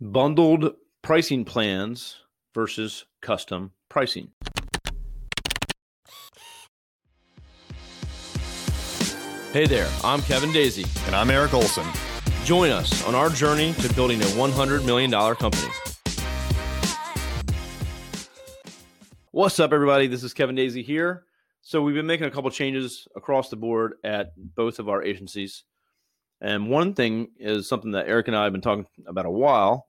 bundled pricing plans versus custom pricing. Hey there, I'm Kevin Daisy. And I'm Eric Olson. Join us on our journey to building a $100 million company. What's up, everybody? This is Kevin Daisy here. So, we've been making a couple changes across the board at both of our agencies. And one thing is something that Eric and I have been talking about a while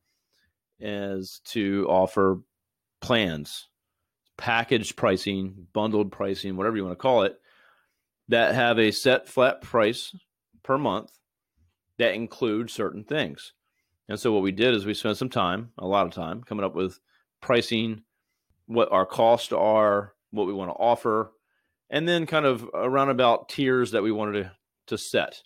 is to offer plans, packaged pricing, bundled pricing, whatever you want to call it, that have a set flat price per month that include certain things. And so what we did is we spent some time, a lot of time, coming up with pricing, what our costs are, what we want to offer, and then kind of around about tiers that we wanted to, to set.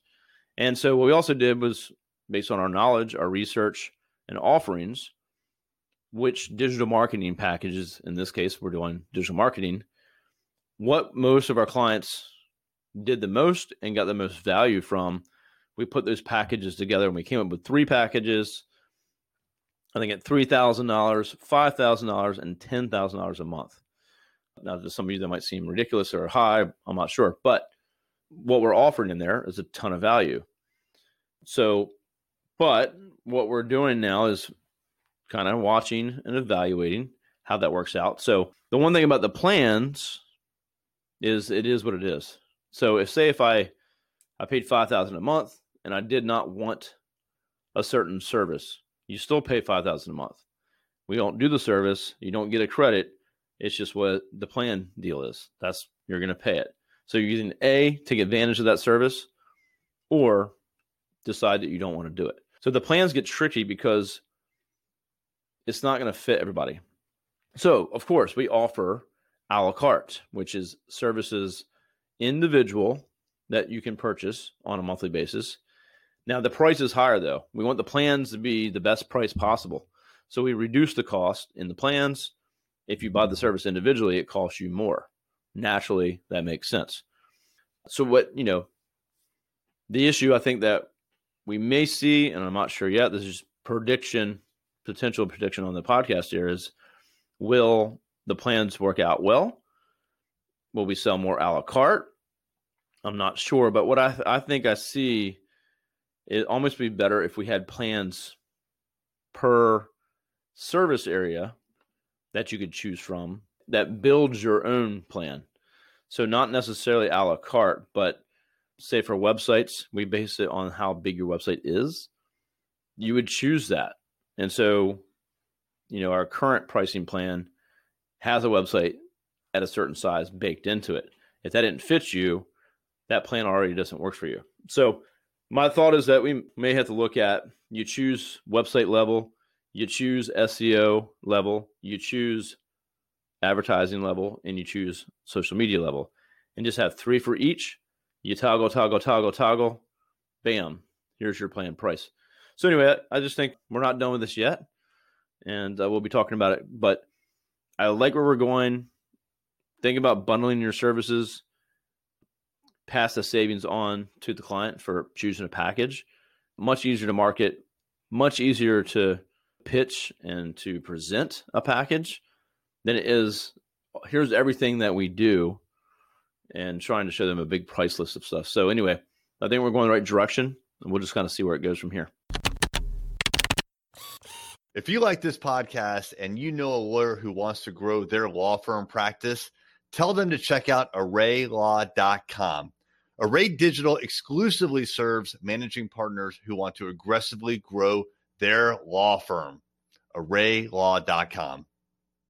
And so what we also did was based on our knowledge, our research, and offerings, which digital marketing packages, in this case, we're doing digital marketing, what most of our clients did the most and got the most value from. We put those packages together and we came up with three packages. I think at $3,000, $5,000, and $10,000 a month. Now, to some of you, that might seem ridiculous or high. I'm not sure. But what we're offering in there is a ton of value. So, but what we're doing now is kind of watching and evaluating how that works out. So, the one thing about the plans is it is what it is. So, if say if I I paid 5000 a month and I did not want a certain service, you still pay 5000 a month. We don't do the service, you don't get a credit. It's just what the plan deal is. That's you're going to pay it. So you're using A, take advantage of that service, or decide that you don't want to do it. So the plans get tricky because it's not going to fit everybody. So, of course, we offer a la carte, which is services individual that you can purchase on a monthly basis. Now, the price is higher though. We want the plans to be the best price possible. So we reduce the cost in the plans. If you buy the service individually, it costs you more naturally that makes sense. So what, you know, the issue I think that we may see, and I'm not sure yet, this is prediction, potential prediction on the podcast here is will the plans work out well? Will we sell more a la carte? I'm not sure, but what I th- I think I see it almost be better if we had plans per service area that you could choose from that builds your own plan. So not necessarily a la carte, but say for websites, we base it on how big your website is. You would choose that. And so, you know, our current pricing plan has a website at a certain size baked into it. If that didn't fit you, that plan already doesn't work for you. So my thought is that we may have to look at you choose website level, you choose SEO level, you choose advertising level, and you choose social media level, and just have three for each. You toggle, toggle, toggle, toggle. Bam. Here's your plan price. So anyway, I just think we're not done with this yet, and uh, we'll be talking about it. But I like where we're going. Think about bundling your services, pass the savings on to the client for choosing a package. Much easier to market, much easier to pitch and to present a package than it is here's everything that we do and trying to show them a big price list of stuff. So anyway, I think we're going the right direction and we'll just kind of see where it goes from here. If you like this podcast and you know a lawyer who wants to grow their law firm practice, tell them to check out arraylaw.com. Array Digital exclusively serves managing partners who want to aggressively grow their law firm. arraylaw.com.